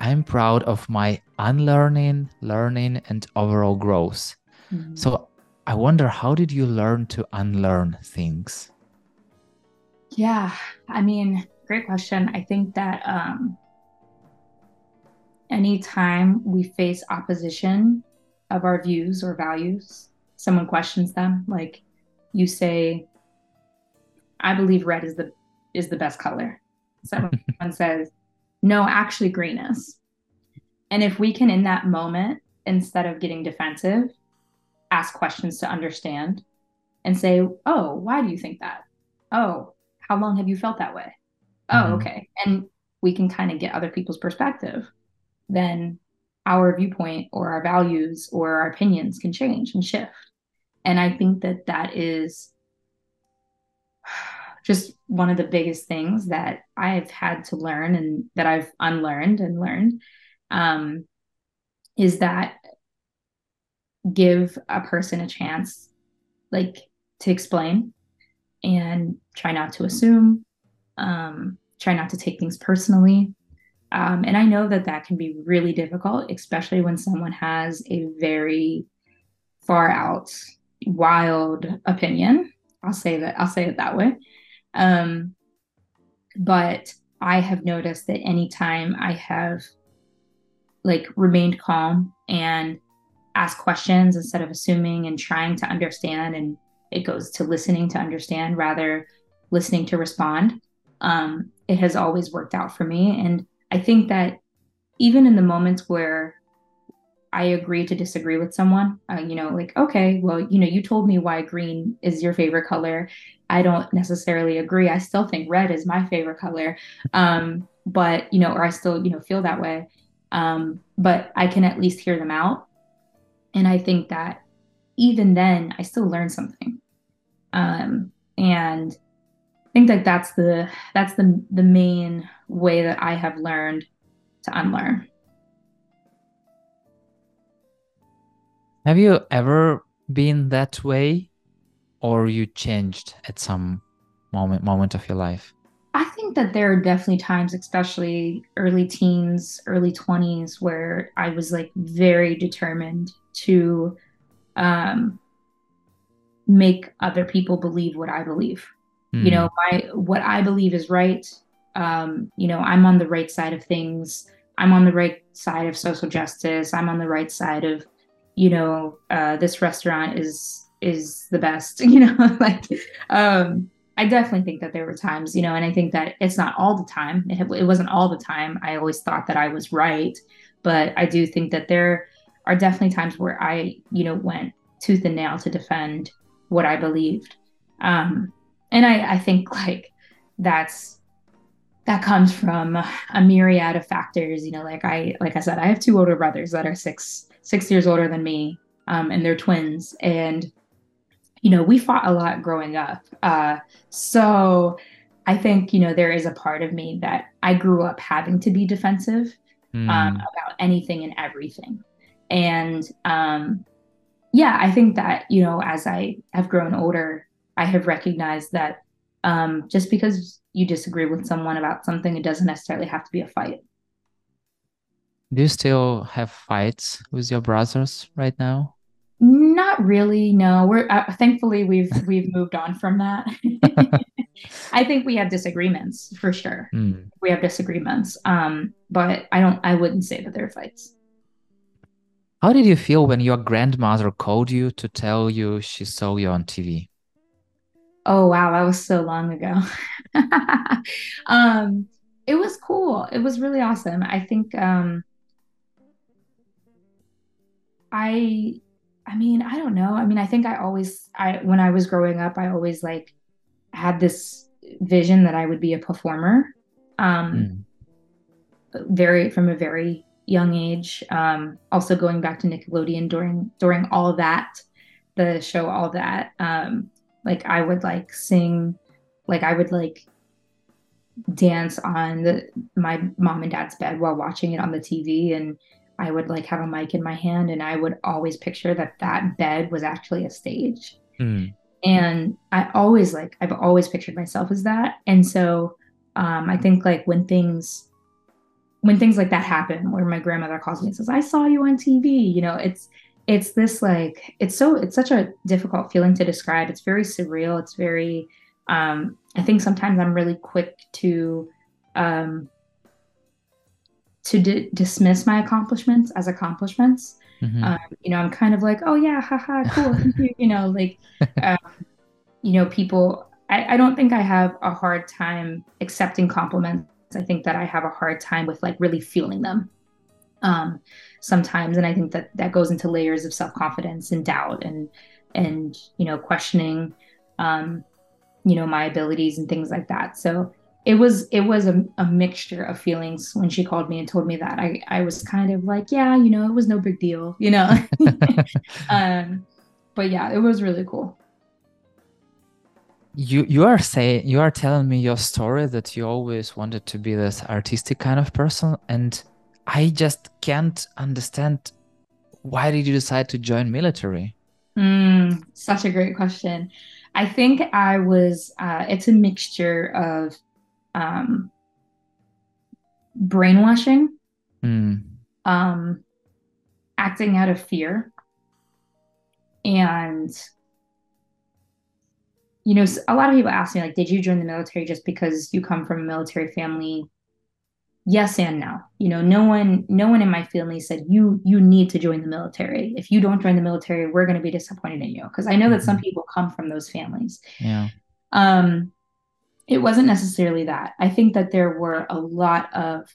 i'm proud of my unlearning learning and overall growth Mhm. so i wonder how did you learn to unlearn things Yeah, I mean, great question. I think that um, anytime we face opposition of our views or values, someone questions them. Like you say, "I believe red is the is the best color." Someone says, "No, actually, green is." And if we can, in that moment, instead of getting defensive, ask questions to understand and say, "Oh, why do you think that?" "Oh, how long have you felt that way?" "Oh, Mhm. okay." And we can kind of get other people's perspective. Then our viewpoint or our values or our opinions can change and shift. And I think that that is just one of the biggest things that I've had to learn and that I've unlearned and learned um, is that give a person a chance, like to explain and try not to assume, um, try not to take things personally. Um, and I know that that can be really difficult, especially when someone has a very far out, wild opinion. I'll say that, I'll say it that way. Um, but I have noticed that anytime I have like remained calm and asked questions instead of assuming and trying to understand, and it goes to listening to understand rather listening to respond, um, it has always worked out for me. And I think that even in the moments where I agree to disagree with someone, uh, you know, like, okay, well, you know, you told me why green is your favorite color. I don't necessarily agree. I still think red is my favorite color. Um, but, you know, or I still, you know, feel that way. Um, but I can at least hear them out. And I think that even then, I still learn something. Um, and I think that that's the that's the the main way that I have learned to unlearn. Have you ever been that way or you changed at some moment moment of your life I think that there are definitely times, especially early teens, early 20s, where I was like very determined to um, make other people believe what I believe. You know, my what I believe is right. Um, you know, I'm on the right side of things. I'm on the right side of social justice. I'm on the right side of, you know, uh, this restaurant is is the best. You know, like um, I definitely think that there were times, you know, and I think that it's not all the time. It, it wasn't all the time. I always thought that I was right, but I do think that there are definitely times where I, you know, went tooth and nail to defend what I believed. Um, and I, I think like that's that comes from a myriad of factors. You know, like I, like I said, I have two older brothers that are six six years older than me, um, and they're twins, and you know, we fought a lot growing up. Uh, so I think, you know, there is a part of me that I grew up having to be defensive um, Hmm. about anything and everything. And um, yeah, I think that, you know, as I have grown older, I have recognized that um, just because you disagree with someone about something, it doesn't necessarily have to be a fight. Do you still have fights with your brothers right now Not really, no. We're uh, thankfully we've we've moved on from that. I think we have disagreements for sure. Hmm. We have disagreements. Um, but I don't I wouldn't say that they're fights. How did you feel when your grandmother called you to tell you she saw you on TV? Oh wow, that was so long ago. um, it was cool. It was really awesome. I think um I I mean, I don't know. I mean, I think I always, I when I was growing up, I always like had this vision that I would be a performer. Um, mm. very from a very young age. Um, also going back to Nickelodeon during during all that, the show, all that. Um, like I would like sing, like I would like dance on the my mom and dad's bed while watching it on the TV and I would like have a mic in my hand and I would always picture that that bed was actually a stage. Mm. And I always like, I've always pictured myself as that. And so um, I think like when things, when things like that happen, where my grandmother calls me and says, I saw you on TV, you know, it's, it's this like, it's so, it's such a difficult feeling to describe. It's very surreal. It's very, um, I think sometimes I'm really quick to, um, to d- dismiss my accomplishments as accomplishments. Mm-hmm. Um, you know, I'm kind of like, oh yeah, haha, cool. you know, like, um, you know, people. I, I don't think I have a hard time accepting compliments. I think that I have a hard time with like really feeling them um, sometimes, and I think that that goes into layers of self confidence and doubt and and you know questioning, um, you know, my abilities and things like that. So it was it was a, a mixture of feelings when she called me and told me that. I i was kind of like yeah you know it was no big deal you know? Um but yeah it was really cool. You you are saying you are telling me your story that you always wanted to be this artistic kind of person and i just can't understand why did you decide to join military? Mm, such a great question. I think i was uh, it's a mixture of um, brainwashing, mm. um, acting out of fear, and you know, a lot of people ask me like, "Did you join the military just because you come from a military family?" Yes and no. You know, no one, no one in my family said you you need to join the military. If you don't join the military, we're going to be disappointed in you. Because I know mm-hmm. that some mm-hmm. people come from those families. Yeah. Um, it wasn't necessarily that. I think that there were a lot of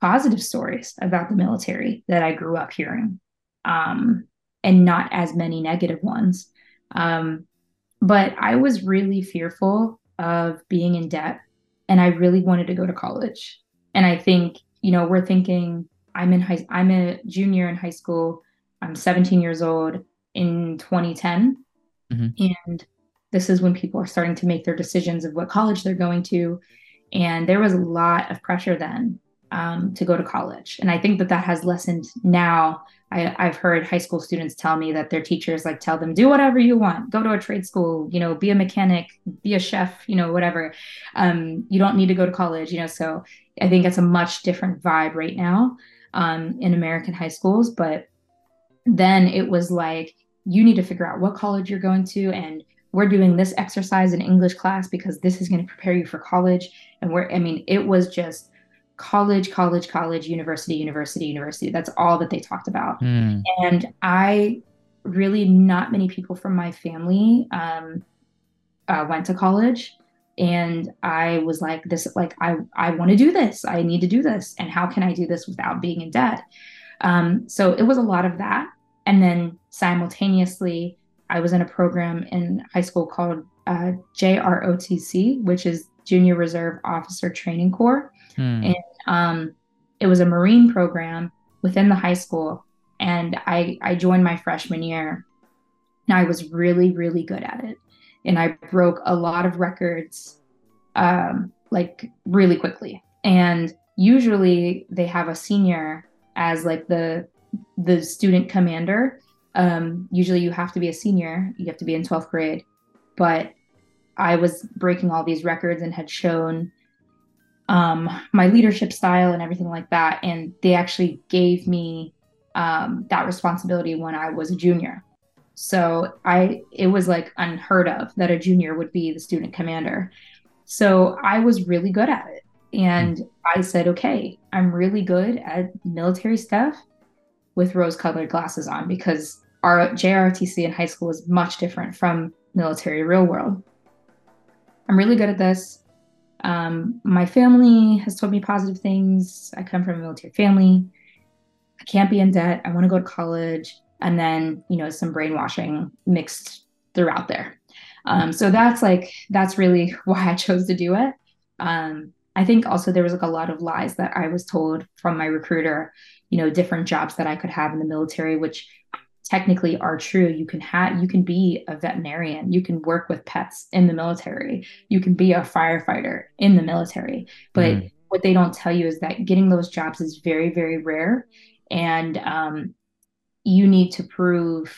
positive stories about the military that I grew up hearing, um, and not as many negative ones. Um, but I was really fearful of being in debt, and I really wanted to go to college. And I think, you know, we're thinking I'm in high, I'm a junior in high school. I'm 17 years old in 2010, mm-hmm. and this is when people are starting to make their decisions of what college they're going to. And there was a lot of pressure then um, to go to college. And I think that that has lessened now. I, I've heard high school students tell me that their teachers like tell them, do whatever you want, go to a trade school, you know, be a mechanic, be a chef, you know, whatever. Um, you don't need to go to college, you know. So I think it's a much different vibe right now um, in American high schools. But then it was like, you need to figure out what college you're going to and we're doing this exercise in English class because this is going to prepare you for college. And we're, I mean, it was just college, college, college, university, university, university. That's all that they talked about. Mm. And I really, not many people from my family um, uh, went to college. And I was like, this, like, I, I want to do this. I need to do this. And how can I do this without being in debt? Um, so it was a lot of that. And then simultaneously, I was in a program in high school called uh, JROTC, which is Junior Reserve Officer Training Corps. Hmm. And um, it was a Marine program within the high school. And I, I joined my freshman year. And I was really, really good at it. And I broke a lot of records um, like really quickly. And usually they have a senior as like the the student commander um, usually you have to be a senior, you have to be in 12th grade. But I was breaking all these records and had shown um, my leadership style and everything like that. And they actually gave me um, that responsibility when I was a junior. So I it was like unheard of that a junior would be the student commander. So I was really good at it. And I said, okay, I'm really good at military stuff with rose colored glasses on because our JROTC in high school was much different from military real world. I'm really good at this. Um, my family has told me positive things. I come from a military family. I can't be in debt. I want to go to college. and then you know some brainwashing mixed throughout there. Um, so that's like that's really why I chose to do it. Um, I think also there was like a lot of lies that I was told from my recruiter, you know, different jobs that I could have in the military, which technically are true. You can have you can be a veterinarian, you can work with pets in the military, you can be a firefighter in the military. But mm. what they don't tell you is that getting those jobs is very, very rare. And um, you need to prove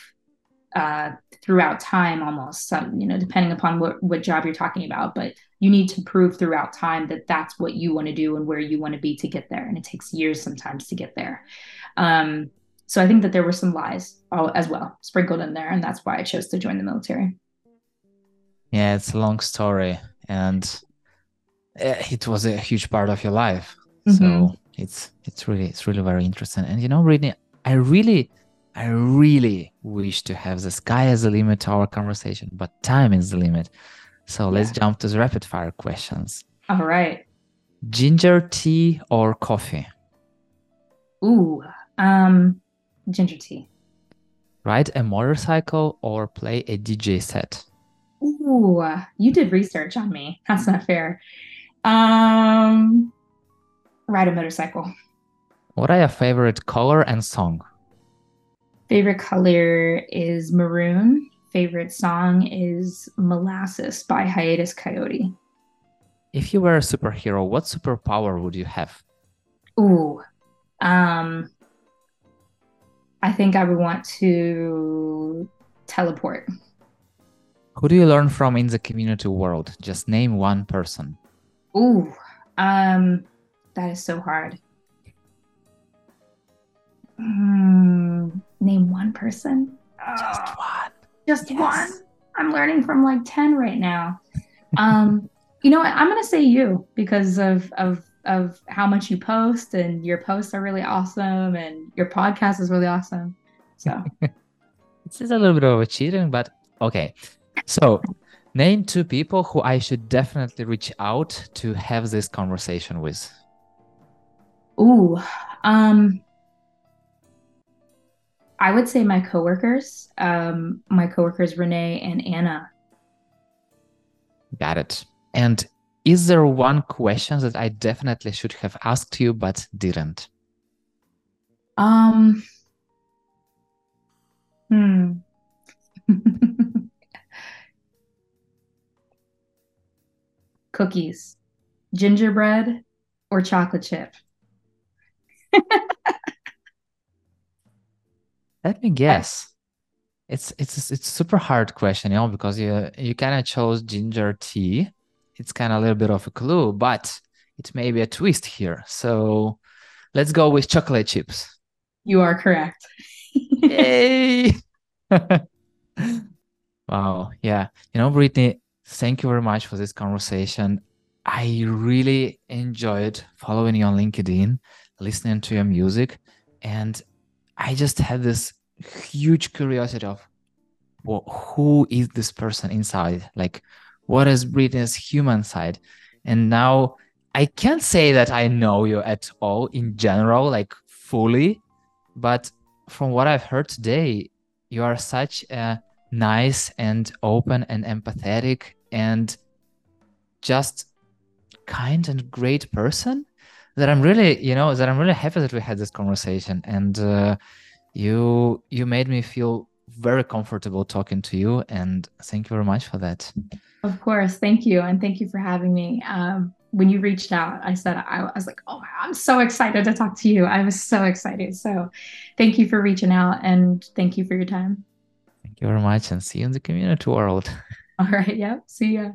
uh, throughout time almost some you know depending upon what what job you're talking about but you need to prove throughout time that that's what you want to do and where you want to be to get there and it takes years sometimes to get there um, so i think that there were some lies as well sprinkled in there and that's why i chose to join the military yeah it's a long story and eh, it was a huge part of your life mm-hmm. so it's it's really it's really very interesting and you know really i really I really wish to have the sky as the limit to our conversation, but time is the limit. So yeah. let's jump to the rapid fire questions. All right. Ginger tea or coffee? Ooh, um, ginger tea. Ride a motorcycle or play a DJ set? Ooh, you did research on me. That's not fair. Um, ride a motorcycle. What are your favorite color and song? Favorite color is maroon. Favorite song is Molasses by Hiatus Kaiyote. If you were a superhero, what superpower would you have? Ooh, um, I think I would want to teleport. Who do you learn from in the community world? Just name one person. Ooh, um, that is so hard. Hmm, name one person. Just oh, one. Just yes. one. I'm learning from like 10 right now. Um, you know what? I'm gonna say you because of of of how much you post and your posts are really awesome and your podcast is really awesome. So this is a little bit of a cheating, but okay. So name two people who I should definitely reach out to have this conversation with. Ooh, um, I would say my coworkers, um, my coworkers Renee and Anna. Got it. And is there one question that I definitely should have asked you but didn't? Um. Hmm. Cookies, gingerbread, or chocolate chip? Let me guess. It's it's it's super hard question, you know, because you you kind of chose ginger tea. It's kind of a little bit of a clue, but it may be a twist here. So let's go with chocolate chips. You are correct. Yay! wow. Yeah. You know, Brittney, thank you very much for this conversation. I really enjoyed following you on LinkedIn, listening to your music, and I just had this huge curiosity of well, who is this person inside? Like, what is Brittney's human side? And now I can't say that I know you at all in general, like fully, but from what I've heard today, you are such a nice and open and empathetic and just kind and great person that I'm really, you know, that I'm really happy that we had this conversation. And uh, you you made me feel very comfortable talking to you and thank you very much for that of course. Thank you. And thank you for having me. Um, when you reached out i said I, I, was like oh i'm so excited to talk to you. I was so excited. So thank you for reaching out and thank you for your time. Thank you very much and see you in the community world. All right. Yep. See ya